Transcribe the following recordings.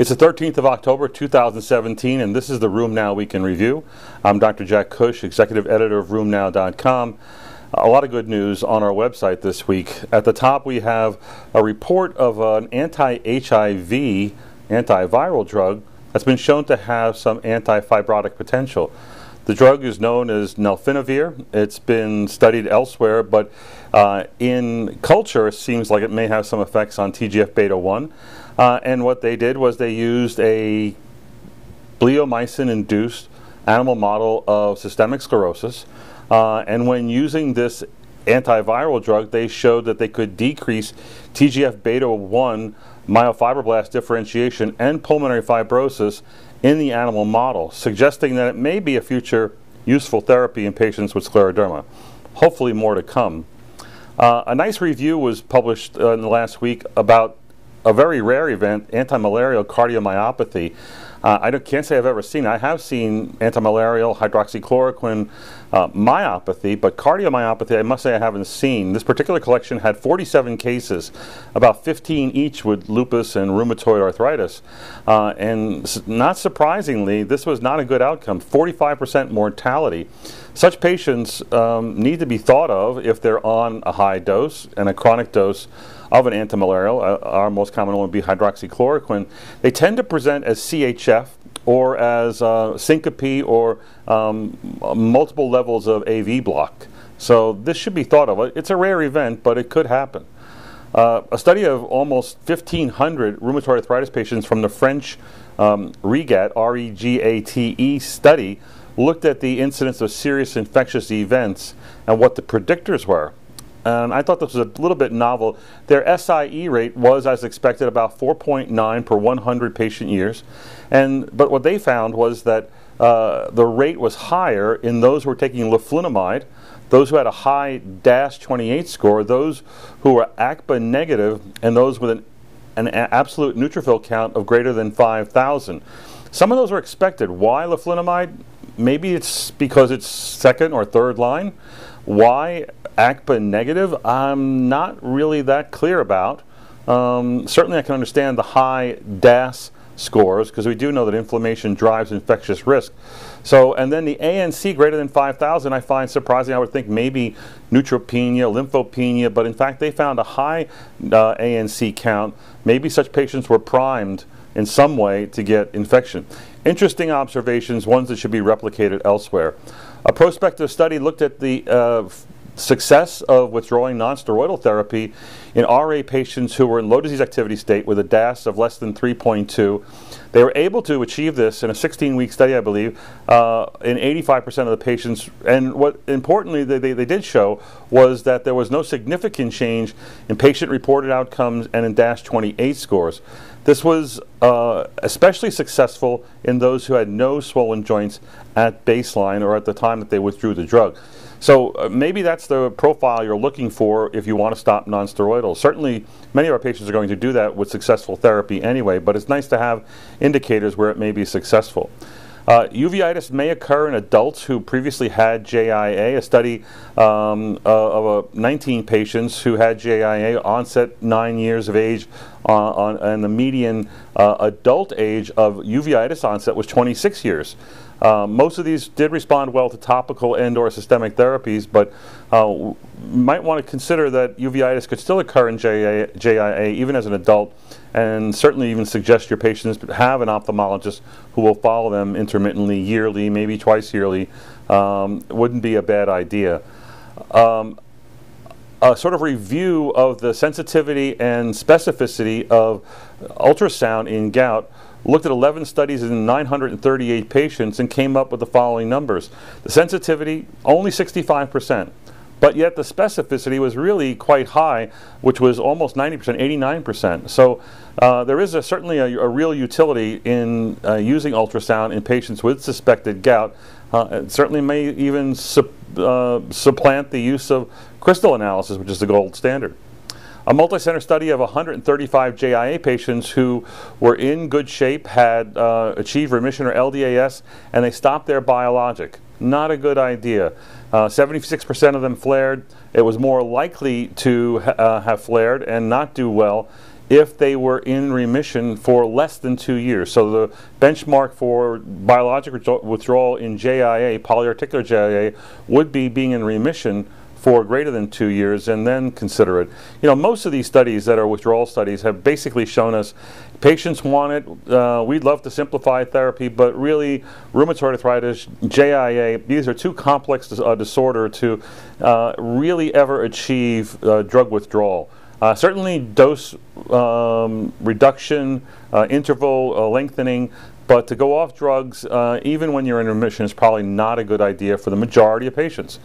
It's the 13th of October 2017, and this is the RheumNow Week in Review. I'm Dr. Jack Cush, executive editor of RheumNow.com. A lot of good news on our website this week. At the top, we have a report of an anti HIV antiviral drug that's been shown to have some anti-fibrotic potential. The drug is known as nelfinavir. It's been studied elsewhere, but uh, in culture, it seems like it may have some effects on TGF beta 1. Uh, and what they did was they used a bleomycin induced animal model of systemic sclerosis. Uh, and when using this antiviral drug, they showed that they could decrease TGF beta 1 myofibroblast differentiation and pulmonary fibrosis in the animal model, suggesting that it may be a future useful therapy in patients with scleroderma. Hopefully, more to come. Uh, a nice review was published uh, in the last week about a very rare event, antimalarial cardiomyopathy. Uh, I can't say I've ever seen. I have seen antimalarial hydroxychloroquine uh, myopathy, but cardiomyopathy, I must say I haven't seen. This particular collection had 47 cases, about 15 each with lupus and rheumatoid arthritis. Uh, and not surprisingly, this was not a good outcome 45% mortality. Such patients um, need to be thought of if they're on a high dose and a chronic dose of an antimalarial, uh, our most common one would be hydroxychloroquine, they tend to present as CHF or as uh, syncope or um, multiple levels of AV block. So this should be thought of. It's a rare event, but it could happen. Uh, a study of almost 1,500 rheumatoid arthritis patients from the French um, R-E-G-A-T-E study looked at the incidence of serious infectious events and what the predictors were and I thought this was a little bit novel. Their SIE rate was, as expected, about 4.9 per 100 patient years, and but what they found was that uh, the rate was higher in those who were taking leflunomide, those who had a high DAS28 score, those who were ACPA negative, and those with an, an absolute neutrophil count of greater than 5,000. Some of those were expected. Why leflunomide? Maybe it's because it's second or third line. Why ACPA negative? I'm not really that clear about. Um, certainly, I can understand the high DAS scores because we do know that inflammation drives infectious risk. So, and then the ANC greater than 5,000, I find surprising. I would think maybe neutropenia, lymphopenia, but in fact, they found a high uh, ANC count. Maybe such patients were primed in some way to get infection. Interesting observations, ones that should be replicated elsewhere. A prospective study looked at the uh, success of withdrawing nonsteroidal therapy in RA patients who were in low disease activity state with a DAS of less than 3.2. They were able to achieve this in a 16-week study, I believe, uh, in 85% of the patients. And what importantly they, they, they, did show was that there was no significant change in patient-reported outcomes and in DAS28 scores. This was uh, especially successful in those who had no swollen joints at baseline or at the time that they withdrew the drug. So uh, maybe that's the profile you're looking for if you want to stop nonsteroidals. Certainly, many of our patients are going to do that with successful therapy anyway, but it's nice to have indicators where it may be successful. Uh, uveitis may occur in adults who previously had JIA. A study um, uh, of uh, 19 patients who had JIA onset nine years of age, uh, on, and the median uh, adult age of uveitis onset was 26 years. Uh, most of these did respond well to topical and or systemic therapies, but uh, might want to consider that uveitis could still occur in JIA, JIA even as an adult, and certainly even suggest your patients have an ophthalmologist who will follow them intermittently, yearly, maybe twice yearly. Um, wouldn't be a bad idea. Um, a sort of review of the sensitivity and specificity of ultrasound in gout looked at 11 studies in 938 patients and came up with the following numbers. The sensitivity, only 65%. But yet the specificity was really quite high, which was almost 90%, 89%. So uh, there is a, certainly a, a, real utility in uh, using ultrasound in patients with suspected gout. Uh, it certainly may even uh, supplant the use of crystal analysis, which is the gold standard. A multi-center study of 135 JIA patients who were in good shape, had uh, achieved remission or LDAS, and they stopped their biologic. Not a good idea. 76% uh, of them flared. It was more likely to ha uh, have flared and not do well if they were in remission for less than two years. So the benchmark for biologic withdrawal in JIA, polyarticular JIA, would be being in remission for greater than two years and then consider it. You know, most of these studies that are withdrawal studies have basically shown us patients want it. Uh, we'd love to simplify therapy, but really, rheumatoid arthritis, JIA, these are too complex a disorder to uh, really ever achieve uh, drug withdrawal. Uh, certainly, dose um, reduction, uh, interval lengthening, but to go off drugs, even when you're in remission, is probably not a good idea for the majority of patients.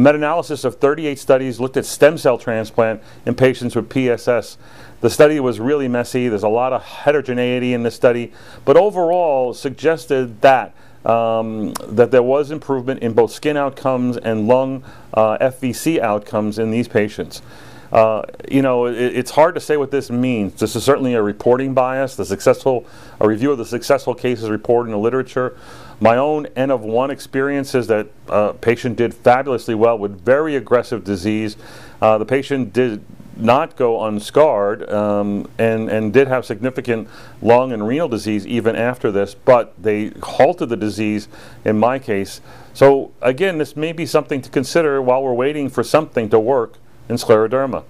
A meta-analysis of 38 studies looked at stem cell transplant in patients with PSS. The study was really messy. There's a lot of heterogeneity in the study, but overall suggested that um, that there was improvement in both skin outcomes and lung uh, FVC outcomes in these patients. Uh, you know, it, it's hard to say what this means. This is certainly a reporting bias. The successful, a review of the successful cases reported in the literature. My own N of one experience is that a uh, patient did fabulously well with very aggressive disease. Uh, the patient did not go unscarred um, and, and did have significant lung and renal disease even after this, but they halted the disease in my case. So again, this may be something to consider while we're waiting for something to work in scleroderma.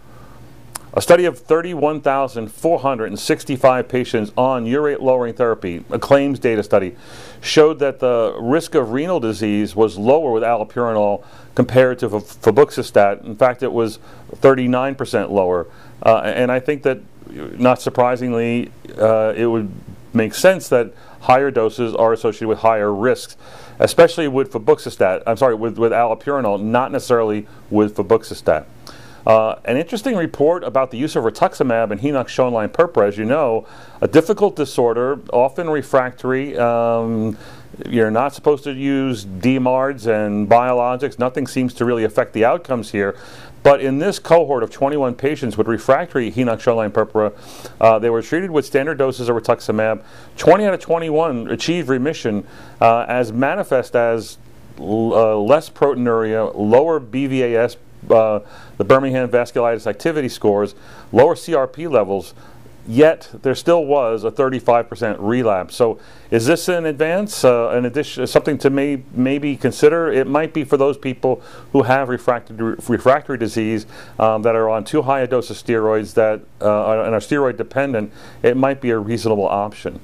A study of 31,465 patients on urate lowering therapy, a claims data study, showed that the risk of renal disease was lower with allopurinol compared to febuxostat. In fact, it was 39% lower. Uh, and I think that, not surprisingly, uh, it would make sense that higher doses are associated with higher risks, especially with febuxostat. I'm sorry, with, with allopurinol, not necessarily with febuxostat. Uh, an interesting report about the use of rituximab and Henoch-Schönlein-Purpura, as you know, a difficult disorder, often refractory. Um, you're not supposed to use DMARDs and biologics. Nothing seems to really affect the outcomes here. But in this cohort of 21 patients with refractory Henoch-Schönlein-Purpura, uh, they were treated with standard doses of rituximab. 20 out of 21 achieved remission uh, as manifest as uh, less proteinuria, lower BVAS uh, the Birmingham Vasculitis Activity Scores, lower CRP levels, yet there still was a 35% relapse. So is this an advance, uh, an addition, something to may, maybe consider? It might be for those people who have refractory, refractory disease um, that are on too high a dose of steroids that uh, and are steroid dependent. It might be a reasonable option.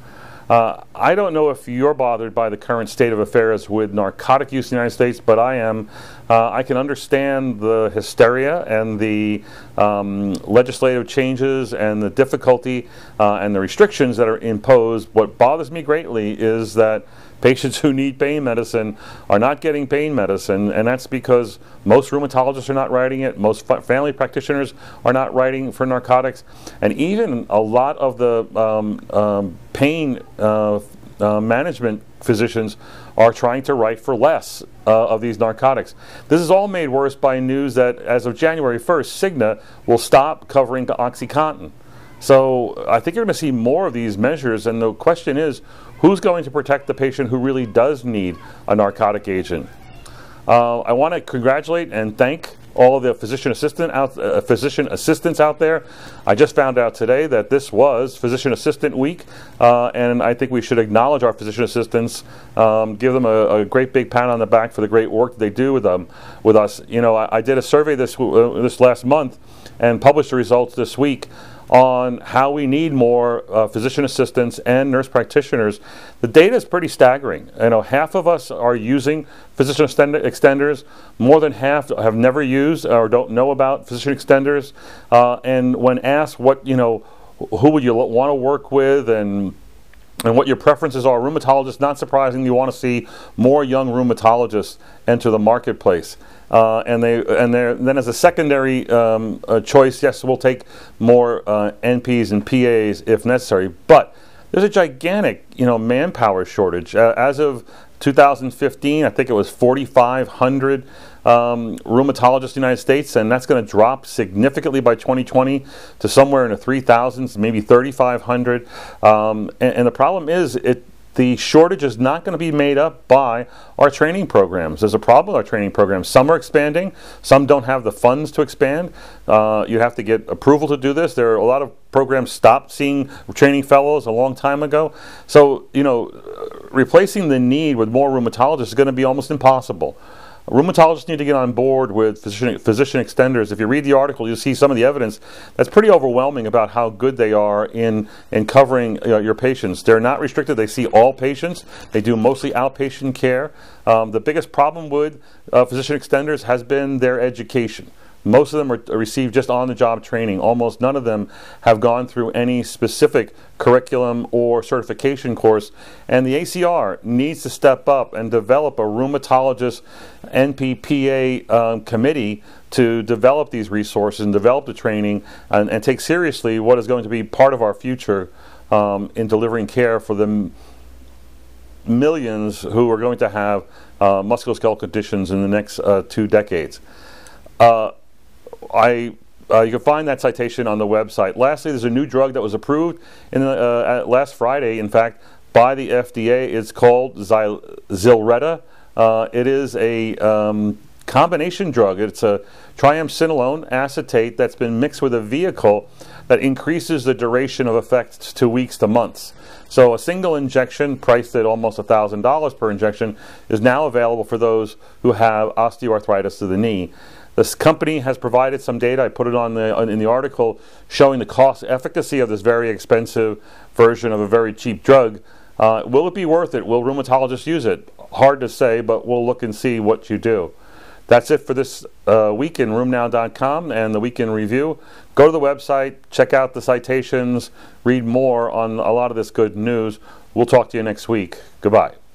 Uh, I don't know if you're bothered by the current state of affairs with narcotic use in the United States, but I am. Uh, I can understand the hysteria and the um, legislative changes and the difficulty uh, and the restrictions that are imposed. What bothers me greatly is that patients who need pain medicine are not getting pain medicine, and that's because most rheumatologists are not writing it, most family practitioners are not writing for narcotics, and even a lot of the um, um, pain uh, uh, management physicians are trying to write for less uh, of these narcotics. This is all made worse by news that as of January 1st, Cigna will stop covering the OxyContin. So I think you're going to see more of these measures, and the question is, who's going to protect the patient who really does need a narcotic agent? Uh, I want to congratulate and thank all of the physician assistant out, uh, physician assistants out there. I just found out today that this was Physician Assistant Week, uh, and I think we should acknowledge our physician assistants, um, give them a, a, great big pat on the back for the great work they do with them, with us. You know, I, I did a survey this uh, this last month and published the results this week on how we need more uh, physician assistants and nurse practitioners, the data is pretty staggering. You know, half of us are using physician extenders. More than half have never used or don't know about physician extenders. Uh, and when asked what you know, who would you want to work with and and what your preferences are, rheumatologists, not surprisingly, you want to see more young rheumatologists enter the marketplace. Uh, and they and then as a secondary um, uh, choice, yes, we'll take more uh, NPs and PAs if necessary. But there's a gigantic, you know, manpower shortage. Uh, as of 2015, I think it was 4,500 um, rheumatologists in the United States, and that's going to drop significantly by 2020 to somewhere in the 3,000s, maybe 3,500. Um, and, and, the problem is it the shortage is not going to be made up by our training programs. There's a problem with our training programs. Some are expanding, some don't have the funds to expand. Uh, you have to get approval to do this. There are a lot of programs stopped seeing training fellows a long time ago. So, you know, replacing the need with more rheumatologists is going to be almost impossible. Rheumatologists need to get on board with physician, physician extenders. If you read the article, you'll see some of the evidence that's pretty overwhelming about how good they are in, in covering uh, your patients. They're not restricted. They see all patients. They do mostly outpatient care. Um, the biggest problem with uh, physician extenders has been their education. Most of them are received just on-the-job training. Almost none of them have gone through any specific curriculum or certification course. And the ACR needs to step up and develop a rheumatologist NPPA um, committee to develop these resources and develop the training and, and, take seriously what is going to be part of our future um, in delivering care for the millions who are going to have uh, musculoskeletal conditions in the next uh, two decades. Uh, I uh, you can find that citation on the website. Lastly, there's a new drug that was approved in uh, last Friday, in fact, by the FDA. It's called Zilretta. Uh, it is a um, combination drug. It's a triamcinolone acetate that's been mixed with a vehicle that increases the duration of effect to weeks to months. So a single injection, priced at almost $1,000 per injection, is now available for those who have osteoarthritis of the knee. This company has provided some data. I put it on the in the article showing the cost efficacy of this very expensive version of a very cheap drug. Uh, will it be worth it? Will rheumatologists use it? Hard to say, but we'll look and see what you do. That's it for this uh, week in RheumNow.com and the week in review. Go to the website, check out the citations, read more on a lot of this good news. We'll talk to you next week. Goodbye.